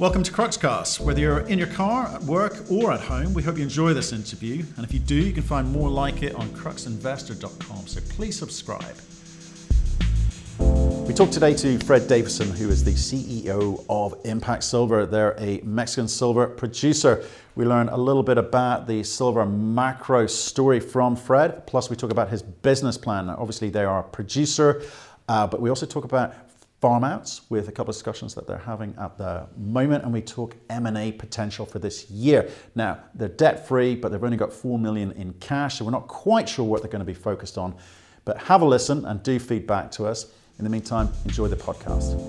Welcome to Cruxcast. Whether you're in your car, at work, or at home, we hope you enjoy this interview. And if you do, you can find more like it on cruxinvestor.com. So please subscribe. We talked today to Fred Davidson, who is the CEO of Impact Silver. They're a Mexican silver producer. We learn a little bit about the silver macro story from Fred. Plus, we talk about his business plan. Obviously, they are a producer, uh, but we also talk about farm outs with a couple of discussions that they're having at the moment and we talk M&A potential for this year. Now, they're debt free, but they've only got 4 million in cash, so we're not quite sure what they're going to be focused on. But have a listen and do feedback to us. In the meantime, enjoy the podcast.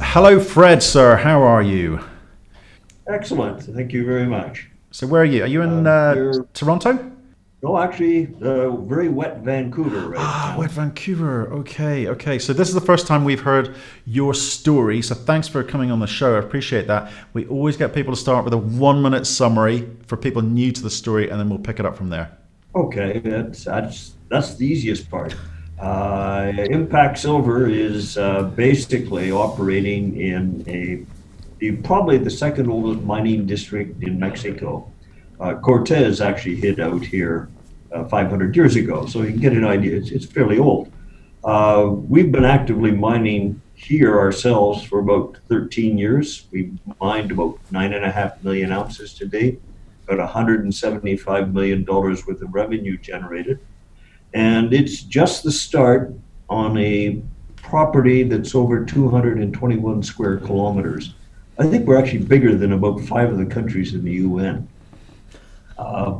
Hello, Fred, sir. How are you? Excellent. Thank you very much. So, where are you? Are you in uh, uh Toronto? No, actually, uh, very wet Vancouver right Ah, wet Vancouver. Okay, okay. So this is the first time we've heard your story. So thanks for coming on the show. I appreciate that. We always get people to start with a one-minute summary for people new to the story, and then we'll pick it up from there. Okay, that's that's that's the easiest part. Uh, Impact Silver is uh, basically operating in a probably the second oldest mining district in Mexico. Uh, Cortez actually hit out here uh, 500 years ago, so you can get an idea. It's, it's fairly old. Uh, we've been actively mining here ourselves for about 13 years. We've mined about nine and a half million ounces to date, about 175 million dollars worth of revenue generated, and it's just the start on a property that's over 221 square kilometers. I think we're actually bigger than about five of the countries in the UN. Uh,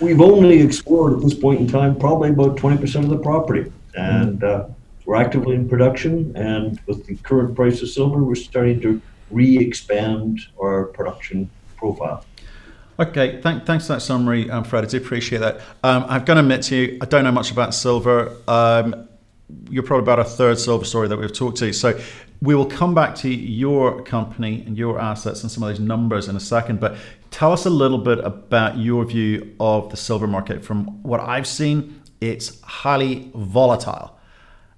we've only explored at this point in time probably about 20% of the property. And uh, we're actively in production. And with the current price of silver, we're starting to re expand our production profile. Okay, thank, thanks for that summary, um, Fred. I do appreciate that. Um, I've got to admit to you, I don't know much about silver. Um, you're probably about a third silver story that we've talked to. So we will come back to your company and your assets and some of those numbers in a second. But tell us a little bit about your view of the silver market. From what I've seen, it's highly volatile.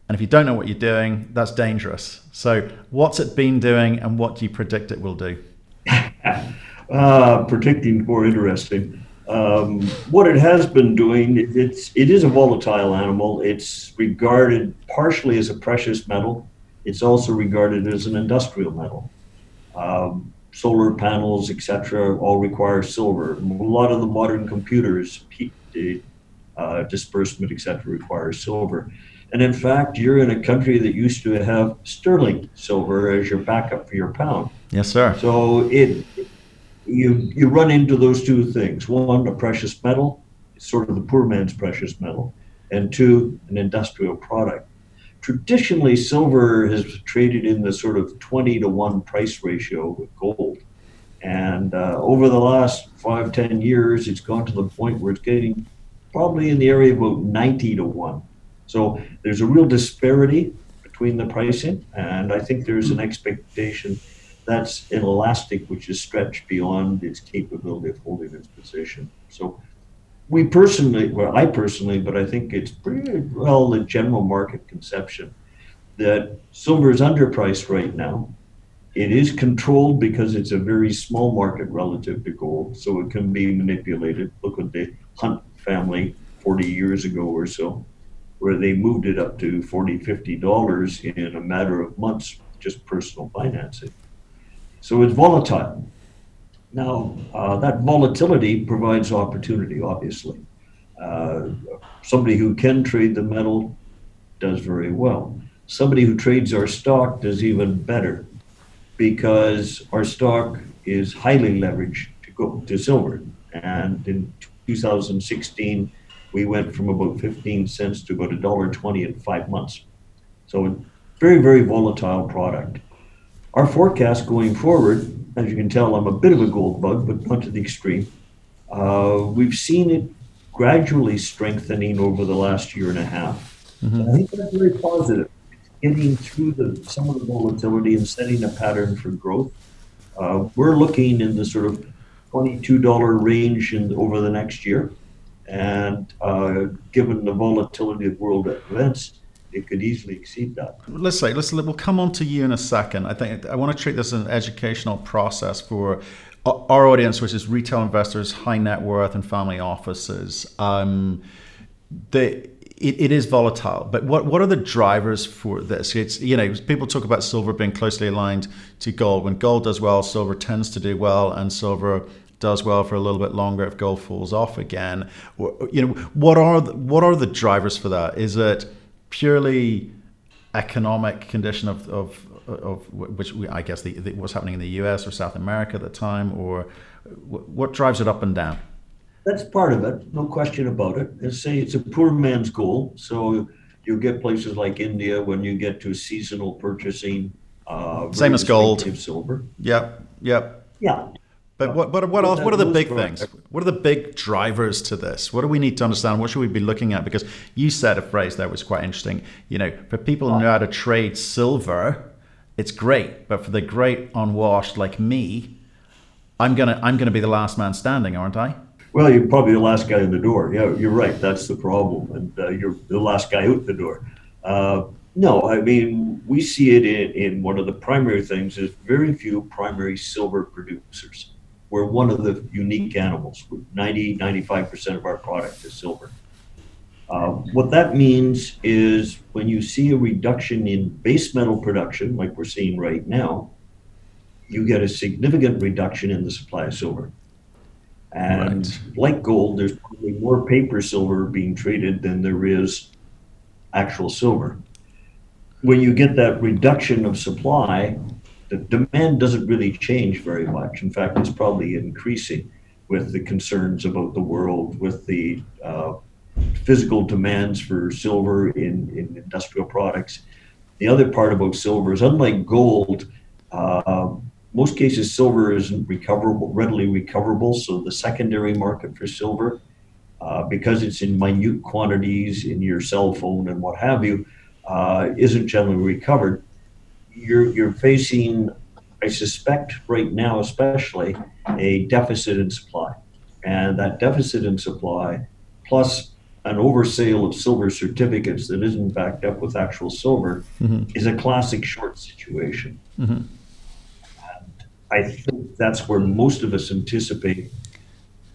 And if you don't know what you're doing, that's dangerous. So, what's it been doing and what do you predict it will do? uh, predicting more interesting. Um, what it has been doing, it's it is a volatile animal. It's regarded partially as a precious metal. It's also regarded as an industrial metal. Um, solar panels, etc., all require silver. A lot of the modern computers, uh, disbursement, etc., require silver. And in fact, you're in a country that used to have sterling silver as your backup for your pound. Yes, sir. So it you you run into those two things. One, a precious metal, sort of the poor man's precious metal, and two, an industrial product. Traditionally, silver has traded in the sort of 20 to 1 price ratio with gold. And uh, over the last five, 10 years, it's gone to the point where it's getting probably in the area of about 90 to 1. So there's a real disparity between the pricing, and I think there's an expectation that's inelastic, which is stretched beyond its capability of holding its position. So we personally, well, I personally, but I think it's pretty well the general market conception that silver is underpriced right now. It is controlled because it's a very small market relative to gold, so it can be manipulated. Look at the Hunt family 40 years ago or so, where they moved it up to 40, 50 dollars in a matter of months, just personal financing. So it's volatile. Now, uh, that volatility provides opportunity, obviously. Uh, somebody who can trade the metal does very well. Somebody who trades our stock does even better because our stock is highly leveraged to go to silver. And in 2016, we went from about 15 cents to about $1.20 in five months. So, a very, very volatile product. Our forecast going forward, as you can tell, I'm a bit of a gold bug, but not to the extreme. Uh, we've seen it gradually strengthening over the last year and a half. Mm-hmm. I think that's very positive. getting through the, some of the volatility and setting a pattern for growth. Uh, we're looking in the sort of $22 range in, over the next year. And uh, given the volatility of world events, it could easily exceed that. Let's say, let's we'll come on to you in a second. I think I want to treat this as an educational process for our audience, which is retail investors, high net worth, and family offices. Um, the it, it is volatile, but what, what are the drivers for this? It's you know people talk about silver being closely aligned to gold. When gold does well, silver tends to do well, and silver does well for a little bit longer if gold falls off again. You know what are the, what are the drivers for that? Is it purely economic condition of, of, of which we, I guess the, the, what's happening in the U.S. or South America at the time, or what drives it up and down? That's part of it, no question about it. Let's say it's a poor man's gold. So you get places like India when you get to seasonal purchasing. Uh, Same as gold. Silver. Yep. Yep. Yeah. But what, what, what else? What are the big things? What are the big drivers to this? What do we need to understand? What should we be looking at? Because you said a phrase that was quite interesting. You know, for people who know how to trade silver, it's great. But for the great unwashed like me, I'm gonna I'm gonna be the last man standing, aren't I? Well, you're probably the last guy in the door. Yeah, you're right. That's the problem, and uh, you're the last guy out the door. Uh, no, I mean we see it in, in one of the primary things is very few primary silver producers. We're one of the unique animals. 90, 95% of our product is silver. Uh, what that means is when you see a reduction in base metal production, like we're seeing right now, you get a significant reduction in the supply of silver. And right. like gold, there's probably more paper silver being traded than there is actual silver. When you get that reduction of supply, the demand doesn't really change very much. In fact, it's probably increasing with the concerns about the world, with the uh, physical demands for silver in, in industrial products. The other part about silver is unlike gold, uh, most cases, silver isn't recoverable, readily recoverable. So the secondary market for silver, uh, because it's in minute quantities in your cell phone and what have you, uh, isn't generally recovered. You're you're facing, I suspect, right now especially, a deficit in supply, and that deficit in supply, plus an oversale of silver certificates that isn't backed up with actual silver, mm-hmm. is a classic short situation. Mm-hmm. I think that's where most of us anticipate.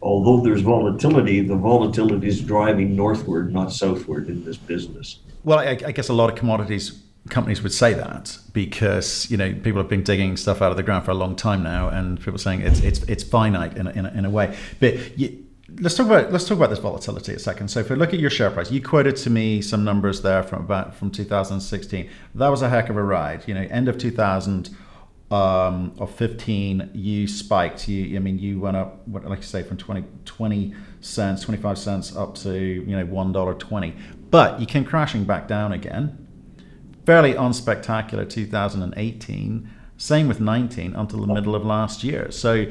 Although there's volatility, the volatility is driving northward, not southward in this business. Well, I, I guess a lot of commodities companies would say that because you know people have been digging stuff out of the ground for a long time now, and people are saying it's it's it's finite in a, in a, in a way. But you, let's talk about let's talk about this volatility a second. So if we look at your share price, you quoted to me some numbers there from about from 2016. That was a heck of a ride. You know, end of 2000 um, of 15, you spiked. You, I mean, you went up, what, like you say, from 20, 20 cents, 25 cents up to, you know, $1.20. But you came crashing back down again. Fairly unspectacular 2018. Same with 19 until the middle of last year. So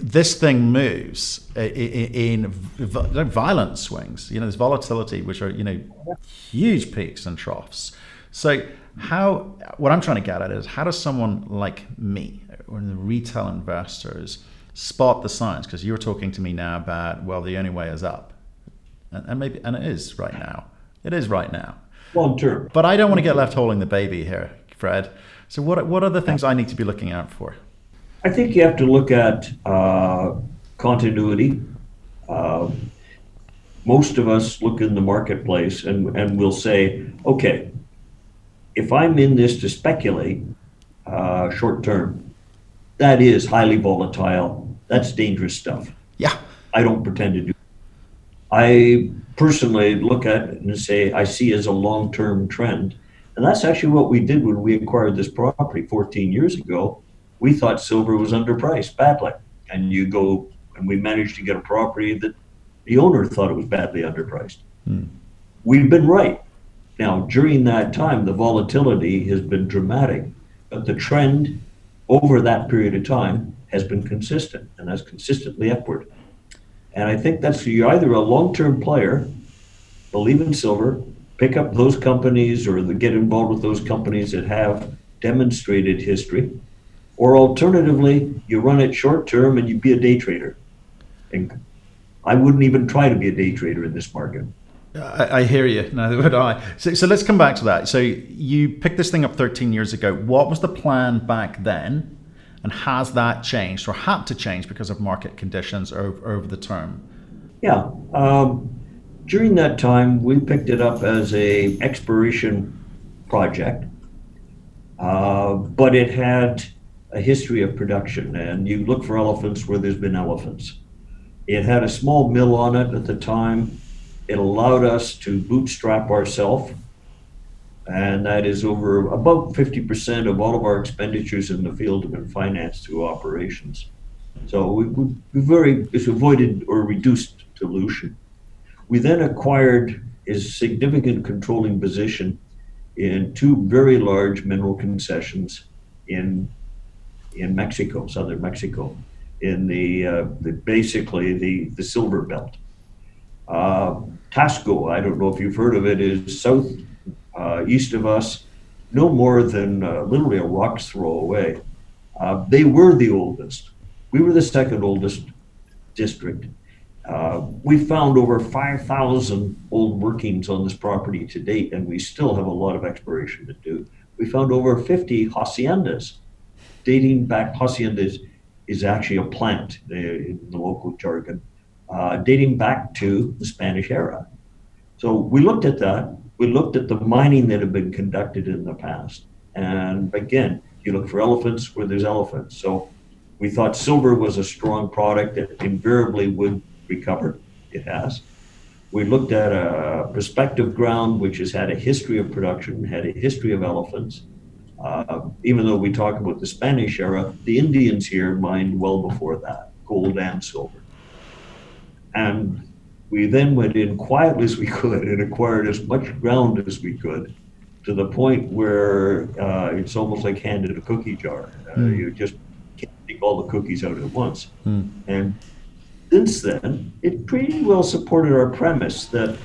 this thing moves in violent swings. You know, there's volatility, which are, you know, huge peaks and troughs. So how what I'm trying to get at is how does someone like me or the retail investors spot the signs? Because you were talking to me now about well, the only way is up, and maybe and it is right now. It is right now. Long term. But I don't want to get left holding the baby here, Fred. So what what are the things I need to be looking out for? I think you have to look at uh, continuity. Uh, most of us look in the marketplace and, and we'll say, okay, if I'm in this to speculate uh, short term, that is highly volatile. That's dangerous stuff. Yeah. I don't pretend to do. I personally look at it and say I see as a long term trend. And that's actually what we did when we acquired this property 14 years ago. We thought silver was underpriced badly. And you go, and we managed to get a property that the owner thought it was badly underpriced. Hmm. We've been right. Now, during that time, the volatility has been dramatic, but the trend over that period of time has been consistent and that's consistently upward. And I think that's you're either a long term player, believe in silver, pick up those companies or get involved with those companies that have demonstrated history, or alternatively, you run it short term and you be a day trader. And I wouldn't even try to be a day trader in this market. I, I, hear you. Neither would I. So, so let's come back to that. So you picked this thing up 13 years ago. What was the plan back then? And has that changed or had to change because of market conditions over, over the term? Yeah. Um, during that time, we picked it up as a exploration project, uh, but it had a history of production. And you look for elephants where there's been elephants. It had a small mill on it at the time it allowed us to bootstrap ourselves, and that is over about 50% of all of our expenditures in the field have been financed through operations. So we, we, very it's avoided or reduced dilution. We then acquired a significant controlling position in two very large mineral concessions in in Mexico, southern Mexico, in the, uh, the basically the the silver belt. Uh, Taxco, I don't know if you've heard of it, is south uh, east of us, no more than uh, literally a rock's throw away. Uh, they were the oldest. We were the second oldest district. Uh, we found over 5,000 old workings on this property to date, and we still have a lot of exploration to do. We found over 50 haciendas dating back. Haciendas is actually a plant in the local jargon uh, dating back to the Spanish era. So we looked at that. We looked at the mining that had been conducted in the past. And again, you look for elephants where there's elephants. So we thought silver was a strong product that invariably would recover. It has. We looked at a prospective ground which has had a history of production, had a history of elephants. Uh, even though we talk about the Spanish era, the Indians here mined well before that, gold and silver. And we then went in quietly as we could and acquired as much ground as we could to the point where uh, it's almost like handed a cookie jar. Uh, mm. You just can't take all the cookies out at once. Mm. And since then, it pretty well supported our premise that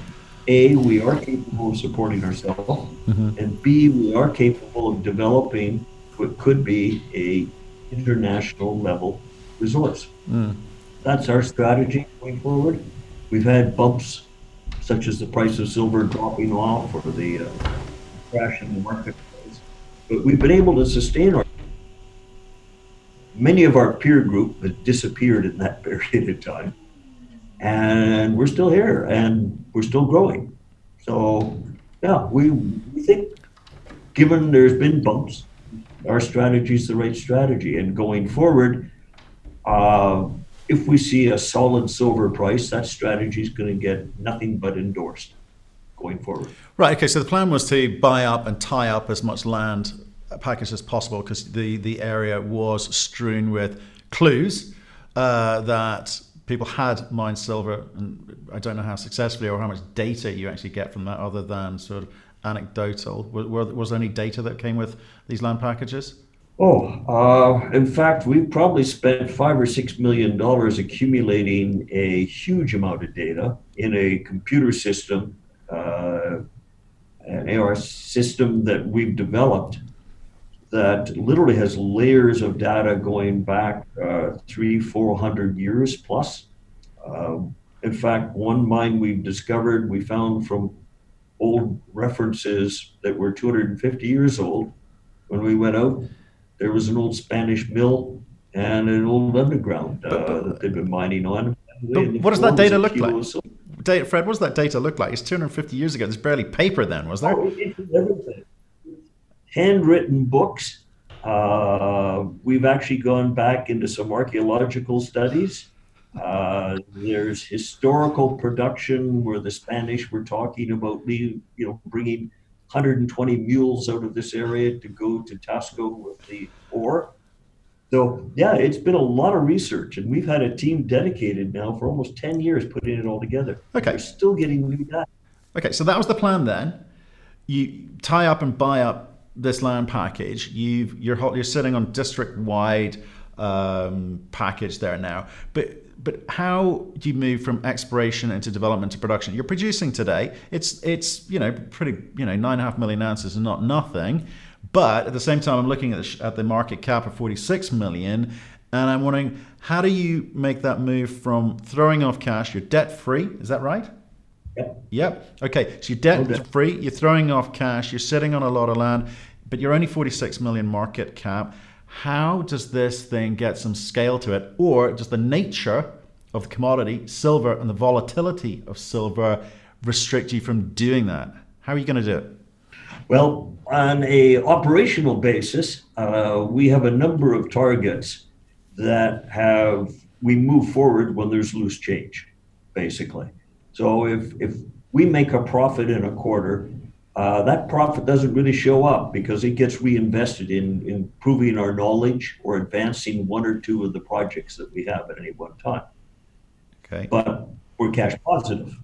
A, we are capable of supporting ourselves, mm-hmm. and B, we are capable of developing what could be a international level resource. Mm. That's our strategy going forward. We've had bumps such as the price of silver dropping off or the uh, crash in the marketplace, but we've been able to sustain our. Many of our peer group had disappeared in that period of time, and we're still here and we're still growing. So, yeah, we, we think, given there's been bumps, our strategy is the right strategy, and going forward. Uh, if we see a solid silver price, that strategy is going to get nothing but endorsed going forward. Right. Okay. So the plan was to buy up and tie up as much land package as possible because the the area was strewn with clues uh, that people had mined silver, and I don't know how successfully or how much data you actually get from that, other than sort of anecdotal. Was, was there any data that came with these land packages? Oh, uh, in fact, we probably spent five or six million dollars accumulating a huge amount of data in a computer system, uh, an AR system that we've developed that literally has layers of data going back uh, three, four hundred years plus. Um, in fact, one mine we've discovered, we found from old references that were 250 years old when we went out there was an old Spanish mill and an old underground uh, that they've been mining on. what does that data look like? Data, Fred, what does that data look like? It's 250 years ago. There's barely paper then, was there? Oh, everything. Handwritten books. Uh, we've actually gone back into some archaeological studies. Uh, there's historical production where the Spanish were talking about, you know, bringing 120 mules out of this area to go to Taxco with the ore. So yeah, it's been a lot of research, and we've had a team dedicated now for almost 10 years putting it all together. Okay, we're still getting new data. Okay, so that was the plan then. You tie up and buy up this land package. You've you're you're sitting on district wide um, package there now, but but how do you move from exploration into development to production? You're producing today. It's it's you know pretty you know nine and a half million ounces is not nothing, but at the same time I'm looking at the, at the market cap of 46 million, and I'm wondering how do you make that move from throwing off cash? You're debt free, is that right? Yep. Yep. Okay. So you're debt okay. free. You're throwing off cash. You're sitting on a lot of land, but you're only 46 million market cap. How does this thing get some scale to it, or does the nature of the commodity, silver, and the volatility of silver restrict you from doing that? How are you going to do it? Well, on a operational basis, uh, we have a number of targets that have we move forward when there's loose change, basically. So if if we make a profit in a quarter, uh, that profit doesn't really show up because it gets reinvested in improving our knowledge or advancing one or two of the projects that we have at any one time. Okay. But we're cash positive.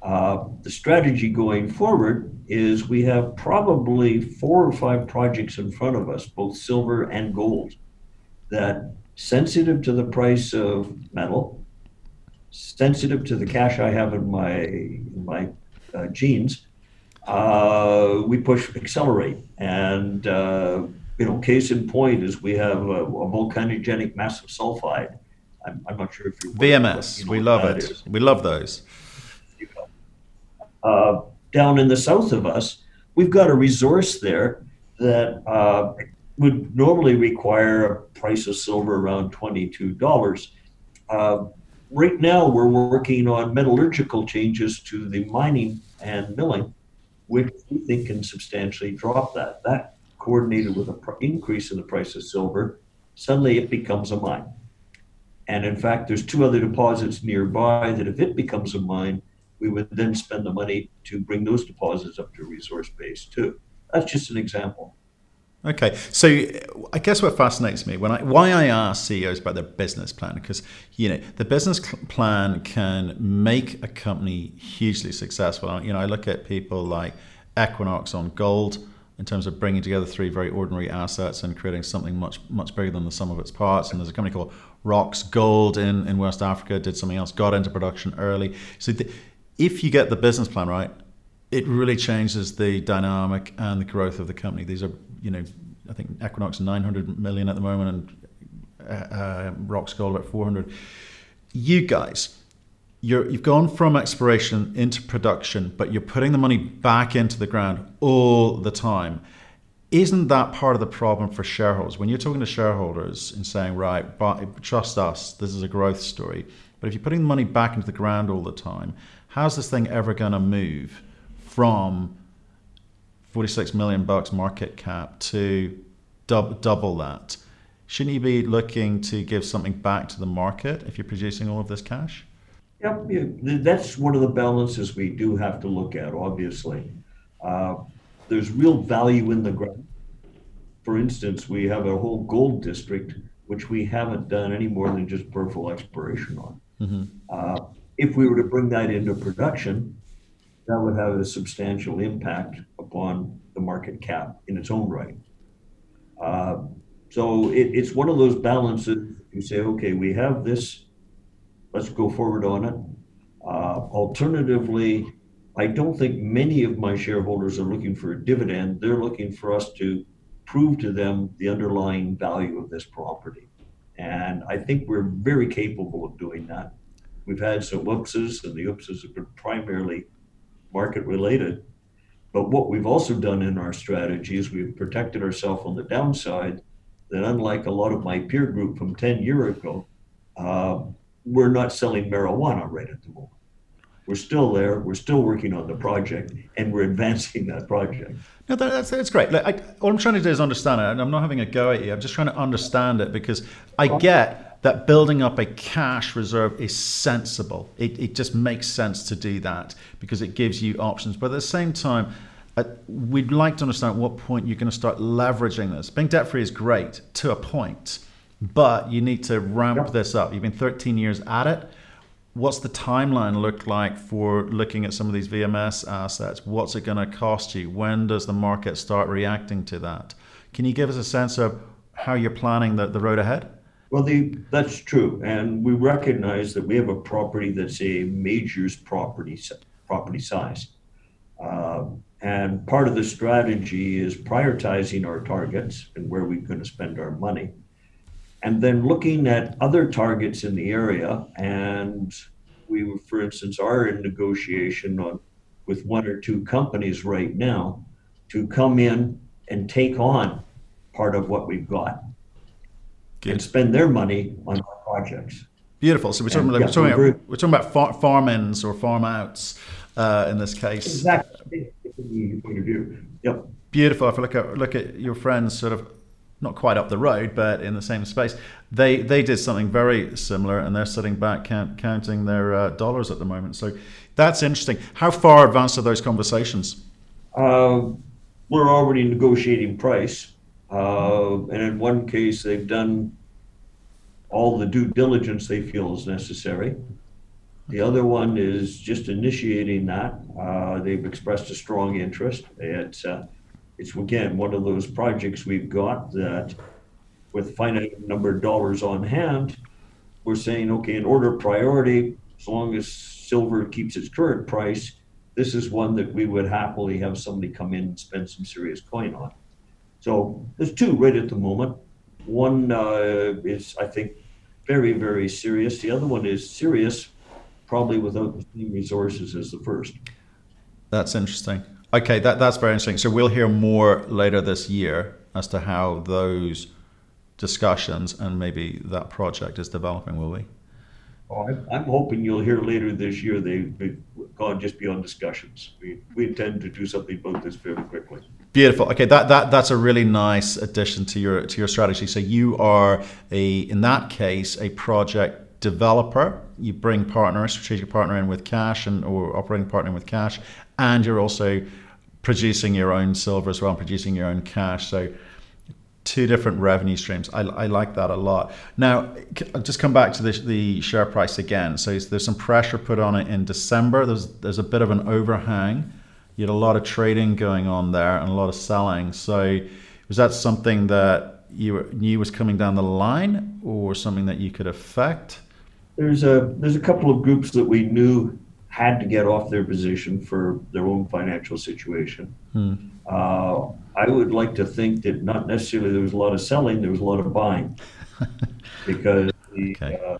Uh, the strategy going forward is we have probably four or five projects in front of us, both silver and gold, that sensitive to the price of metal, sensitive to the cash I have in my in my uh, jeans, uh, we push accelerate. And uh, you know, case in point is we have a, a volcanogenic massive sulfide. I'm, I'm, not sure if you VMS. You know we love it. Is. We love those. Uh, down in the south of us, we've got a resource there that uh, would normally require a price of silver around $22. Uh, right now, we're working on metallurgical changes to the mining and milling, which we think can substantially drop that. That coordinated with an increase in the price of silver, suddenly it becomes a mine. And in fact, there's two other deposits nearby that if it becomes a mine, we would then spend the money to bring those deposits up to resource base too. That's just an example. Okay, so I guess what fascinates me when I why I ask CEOs about their business plan because you know the business plan can make a company hugely successful. You know, I look at people like Equinox on gold in terms of bringing together three very ordinary assets and creating something much much bigger than the sum of its parts. And there's a company called Roxgold in, in West Africa did something else, got into production early. So the, if you get the business plan right, it really changes the dynamic and the growth of the company. These are you know, I think Equinox 900 million at the moment and uh, uh, Roxgold about 400. You guys, you're, you've gone from exploration into production, but you're putting the money back into the ground all the time. Isn't that part of the problem for shareholders? When you're talking to shareholders and saying, right, but trust us, this is a growth story. But if you're putting the money back into the ground all the time, how's this thing ever going to move from 46 million bucks market cap to dub, double that. Shouldn't you be looking to give something back to the market if you're producing all of this cash? Yep, yeah, that's one of the balances we do have to look at, obviously. Uh, there's real value in the ground. For instance, we have a whole gold district, which we haven't done any more than just peripheral exploration on. Mm-hmm. Uh, if we were to bring that into production, that would have a substantial impact upon the market cap in its own right. Uh, so it, it's one of those balances. You say, okay, we have this, let's go forward on it. Uh, alternatively, I don't think many of my shareholders are looking for a dividend. They're looking for us to prove to them the underlying value of this property. And I think we're very capable of doing that. We've had some oopses, and the oopses have been primarily market related. But what we've also done in our strategy is we've protected ourselves on the downside that unlike a lot of my peer group from 10 years ago, uh, we're not selling marijuana right at the moment. We're still there. We're still working on the project, and we're advancing that project. No, that's, that's great. Like, I, all I'm trying to do is understand it, and I'm not having a go at you. I'm just trying to understand it because I get that building up a cash reserve is sensible. It, it just makes sense to do that because it gives you options. But at the same time, uh, we'd like to understand at what point you're going to start leveraging this. Being debt free is great to a point, but you need to ramp this up. You've been 13 years at it. What's the timeline look like for looking at some of these VMS assets? What's it going to cost you? When does the market start reacting to that? Can you give us a sense of how you're planning the, the road ahead? Well, the, that's true, and we recognize that we have a property that's a majors property property size, uh, and part of the strategy is prioritizing our targets and where we're going to spend our money, and then looking at other targets in the area and we, for instance, are in negotiation on with one or two companies right now to come in and take on part of what we've got Good. and spend their money on our projects. Beautiful. So we're talking, and, yeah, we're, talking about, we're talking about far, farm ins or farm outs uh, in this case. Exactly. Yep. Beautiful. If I look at look at your friends, sort of not quite up the road, but in the same space, they they did something very similar, and they're sitting back count, counting their uh, dollars at the moment. So that's interesting. How far advanced are those conversations? Uh, we're already negotiating price, uh, and in one case, they've done all the due diligence they feel is necessary. The other one is just initiating that. Uh, they've expressed a strong interest. It's uh, it's again one of those projects we've got that, with finite number of dollars on hand, we're saying okay, in order of priority, as long as silver keeps its current price, this is one that we would happily have somebody come in and spend some serious coin on. So there's two right at the moment. One uh, is, I think, very, very serious. The other one is serious, probably without the same resources as the first. That's interesting. Okay, that, that's very interesting. So we'll hear more later this year as to how those discussions and maybe that project is developing, will we? Oh, I'm hoping you'll hear later this year they, have gone just beyond discussions. We, we intend to do something about this fairly quickly. Beautiful. Okay, that, that that's a really nice addition to your to your strategy. So you are a in that case a project developer. You bring partner, strategic partner in with cash and or operating partner in with cash, and you're also producing your own silver as well, producing your own cash. So two different revenue streams. I, I like that a lot. Now, I'll just come back to the, the share price again. So there's some pressure put on it in December. There's there's a bit of an overhang you had a lot of trading going on there and a lot of selling. So was that something that you knew was coming down the line, or something that you could affect? There's a there's a couple of groups that we knew had to get off their position for their own financial situation. Hmm. Uh, I would like to think that not necessarily there was a lot of selling, there was a lot of buying, because the okay. uh,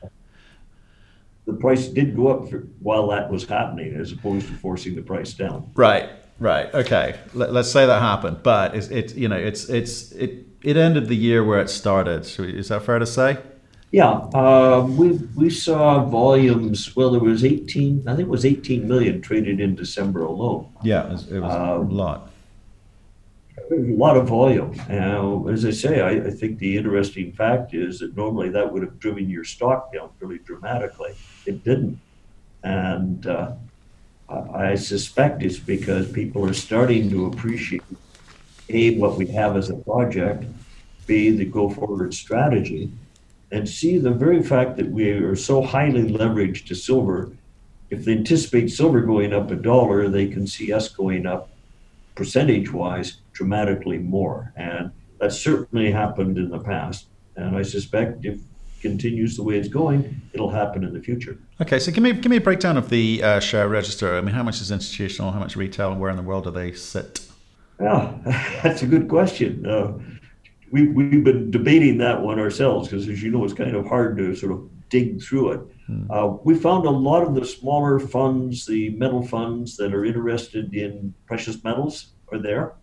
the price did go up for, while that was happening, as opposed to forcing the price down. Right, right, okay. Let, us say that happened, but it's, it, you know, it's it's it it ended the year where it started. Is that fair to say? Yeah, uh, we we saw volumes. Well, there was eighteen. I think it was eighteen million traded in December alone. Yeah, it was, it was uh, a lot a lot of volume. Now, as I say, I, I, think the interesting fact is that normally that would have driven your stock down really dramatically. It didn't. And uh, I suspect it's because people are starting to appreciate A, what we have as a project, B, the go forward strategy, and C, the very fact that we are so highly leveraged to silver. If they anticipate silver going up a dollar, they can see us going up percentage wise dramatically more. And that certainly happened in the past. And I suspect if continues the way it's going, it'll happen in the future. Okay, so give me give me a breakdown of the uh, share register. I mean, how much is institutional, how much retail, and where in the world do they sit? Yeah, that's a good question. Uh, we, we've been debating that one ourselves because, as you know, it's kind of hard to sort of dig through it. Hmm. Uh, we found a lot of the smaller funds, the metal funds that are interested in precious metals, are there.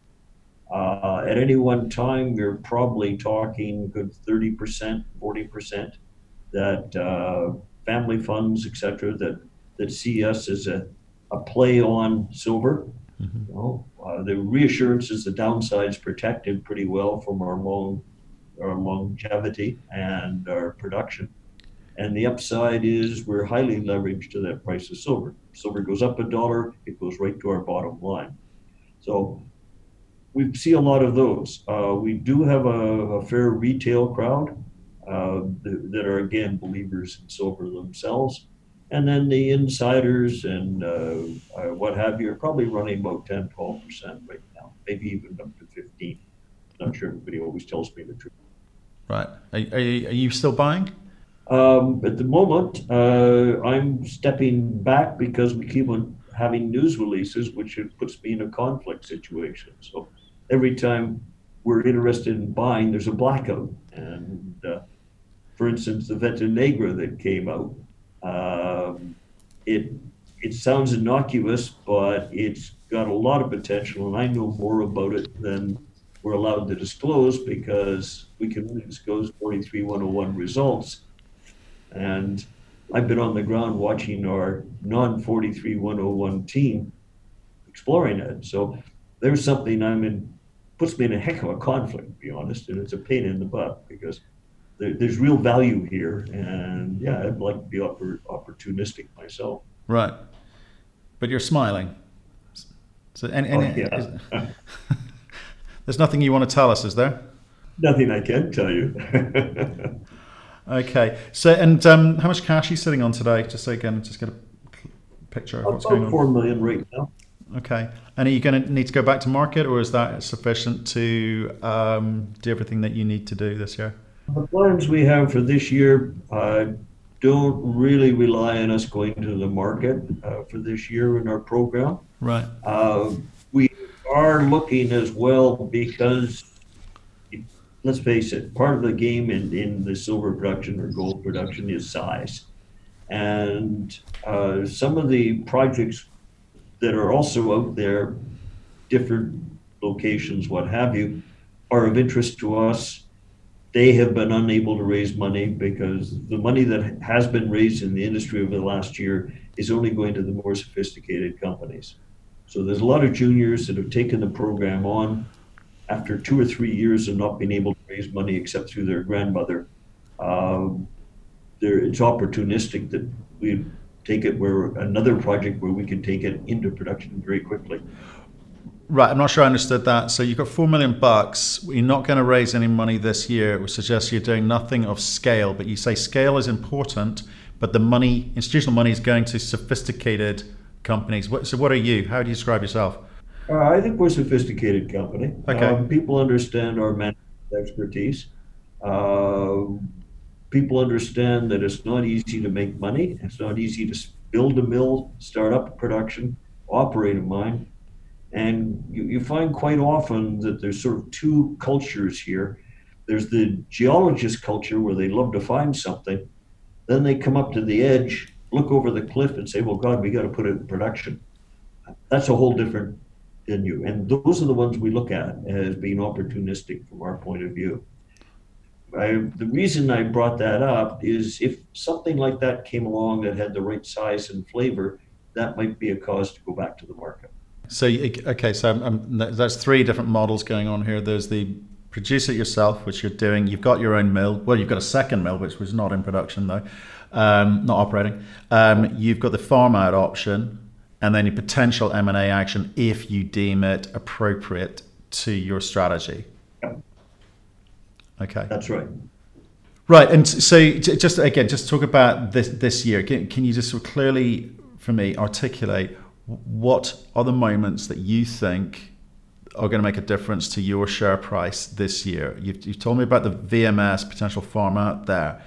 Uh, at any one time, you're probably talking good 30%, 40% that uh, family funds, et cetera, that, that see us as a, a play on silver. Mm-hmm. You know, uh, the reassurance is the downside's protected pretty well from our long our longevity and our production. And the upside is we're highly leveraged to that price of silver. Silver goes up a dollar, it goes right to our bottom line. So we see a lot of those. Uh, we do have a, a fair retail crowd uh, that, that, are again believers in silver themselves, and then the insiders and uh, uh what have you are probably running about 10, 12 percent right now, maybe even up to 15. I'm not sure everybody always tells me the truth. Right. Are, are, you, are you still buying? Um, at the moment, uh, I'm stepping back because we keep on having news releases, which puts me in a conflict situation. So every time we're interested in buying, there's a blackout. And uh, for instance, the Veta Negra that came out, um, it it sounds innocuous, but it's got a lot of potential, and I know more about it than we're allowed to disclose because we can only disclose 43101 results. And I've been on the ground watching our non 43101 team exploring it. So there's something I'm in, puts me in a heck of a conflict, to be honest, and it's a pain in the butt because there, there's real value here. And yeah, I'd like to be oppor- opportunistic myself. Right. But you're smiling. So, and, and oh, yeah. is, there's nothing you want to tell us, is there? Nothing I can tell you. okay. So, and um, how much cash are you sitting on today? Just so again, just get a picture of what's going on. Four million right now. Okay. And are you going to need to go back to market, or is that sufficient to um, do everything that you need to do this year? The plans we have for this year uh, don't really rely on us going to the market uh, for this year in our program. Right. Uh, we are looking as well because, let's face it, part of the game in, in the silver production or gold production is size. And uh, some of the projects that are also out there, different locations, what have you, are of interest to us. They have been unable to raise money because the money that has been raised in the industry over the last year is only going to the more sophisticated companies. So there's a lot of juniors that have taken the program on after two or three years of not being able to raise money except through their grandmother. Um, it's opportunistic that we take it where another project where we can take it into production very quickly. Right, I'm not sure I understood that. So you've got four million bucks. You're not going to raise any money this year, which suggests you're doing nothing of scale. But you say scale is important, but the money, institutional money, is going to sophisticated companies. so what are you? How do you describe yourself? Uh, I think we're a sophisticated company. Okay. Um, people understand our management expertise. Uh, people understand that it's not easy to make money. It's not easy to build a mill, start up production, operate a mine. And you, you find quite often that there's sort of two cultures here. There's the geologist culture where they love to find something. Then they come up to the edge, look over the cliff, and say, well, God, we got to put it in production. That's a whole different venue. And those are the ones we look at as being opportunistic from our point of view. I, the reason I brought that up is if something like that came along that had the right size and flavor, that might be a cause to go back to the market. So, okay, so I'm, I'm, there's three different models going on here. There's the produce it yourself, which you're doing. You've got your own mill. Well, you've got a second mill, which was not in production though, um, not operating. Um, you've got the farm out option, and then a potential M and A action if you deem it appropriate to your strategy. Okay. That's right. Right, and so just again, just talk about this this year. Can, can you just sort of clearly, for me, articulate what are the moments that you think are going to make a difference to your share price this year? You've, you've told me about the VMS potential farm out there.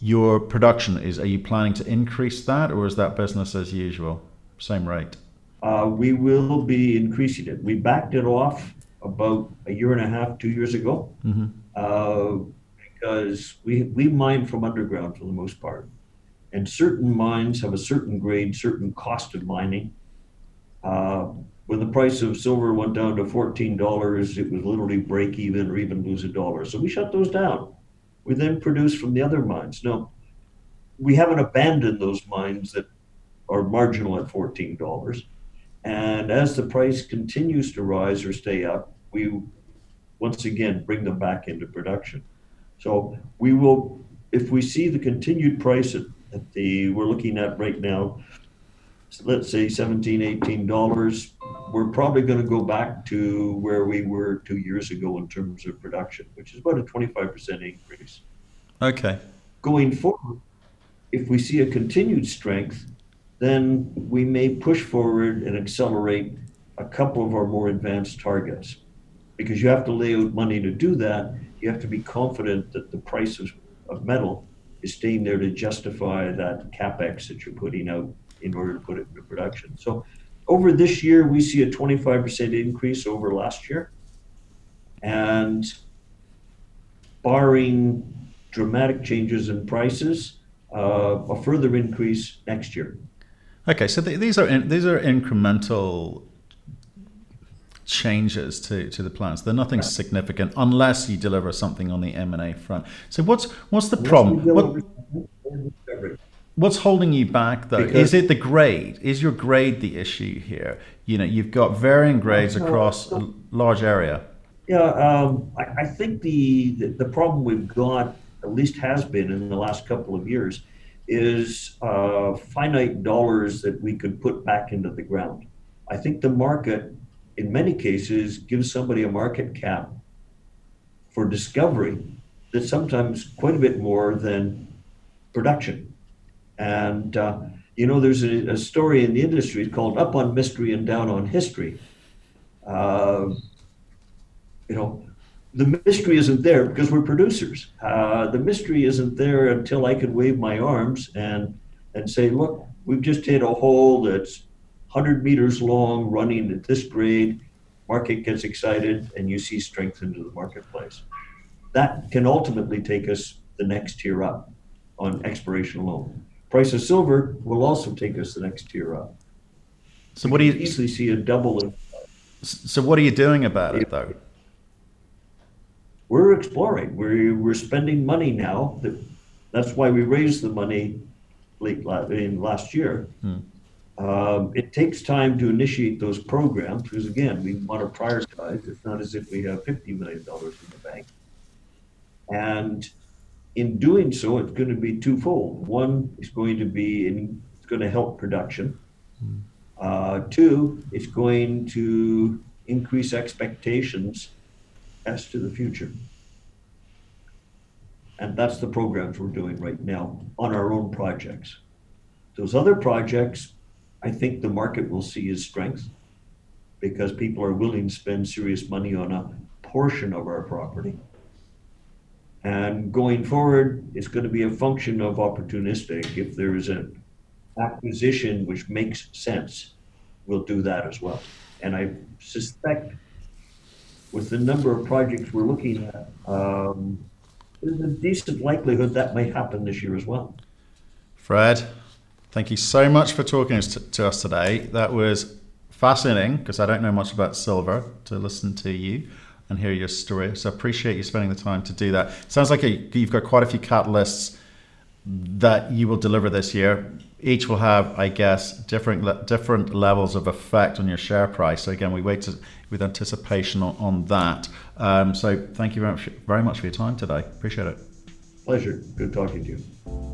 Your production is. Are you planning to increase that, or is that business as usual, same rate? Uh, we will be increasing it. We backed it off about a year and a half, two years ago. Mm-hmm uh, because we, we mine from underground for the most part. And certain mines have a certain grade, certain cost of mining. Uh, when the price of silver went down to $14, it was literally break even or even lose a dollar. So we shut those down. We then produce from the other mines. Now, we haven't abandoned those mines that are marginal at $14. And as the price continues to rise or stay up, we once again bring them back into production. So we will, if we see the continued price at, at the we're looking at right now, let's say 17 18 dollars we're probably going to go back to where we were two years ago in terms of production which is about a 25% increase. Okay. Going forward if we see a continued strength then we may push forward and accelerate a couple of our more advanced targets because you have to lay out money to do that. You have to be confident that the price of, of metal is staying there to justify that capex that you're putting out in order to put it into production. So over this year, we see a 25% increase over last year. And barring dramatic changes in prices, uh, a further increase next year. Okay, so th- these are in, these are incremental changes to, to the plans. They're nothing right. significant unless you deliver something on the M and A front. So what's what's the problem? What, what's holding you back though? Because is it the grade? Is your grade the issue here? You know, you've got varying grades across a large area. Yeah, um, I, I, think the, the, the problem we've got, at least has been in the last couple of years, is uh, finite dollars that we could put back into the ground. I think the market in many cases gives somebody a market cap for discovery that's sometimes quite a bit more than production. And, uh, you know, there's a, a, story in the industry called Up on Mystery and Down on History. Uh, you know, the mystery isn't there because we're producers. Uh, the mystery isn't there until I can wave my arms and, and say, look, we've just hit a hole that's 100 meters long, running at this grade, market gets excited, and you see strength into the marketplace. That can ultimately take us the next tier up on exploration alone. Price of silver will also take us the next tier up. So, what do you easily see a double? In, so, what are you doing about it, though? We're exploring. We're we're spending money now. That's why we raised the money late in last year. Hmm um, it takes time to initiate those programs because, again, we want to prioritize. It's not as if we have $50 million in the bank. And in doing so, it's going to be twofold. One is going to be in, it's going to help production. Uh, two, it's going to increase expectations as to the future. And that's the programs we're doing right now on our own projects. Those other projects, I think the market will see his strength because people are willing to spend serious money on a portion of our property. And going forward, it's going to be a function of opportunistic. If there is an acquisition which makes sense, we'll do that as well. And I suspect with the number of projects we're looking at, um, there's a decent likelihood that may happen this year as well. Fred, Thank you so much for talking to us today. That was fascinating because I don't know much about silver to listen to you and hear your story. So I appreciate you spending the time to do that. Sounds like a, you've got quite a few catalysts that you will deliver this year. Each will have, I guess, different different levels of effect on your share price. So again, we wait to, with anticipation on, on that. Um, so thank you very much, very much for your time today. Appreciate it. Pleasure. Good talking to you.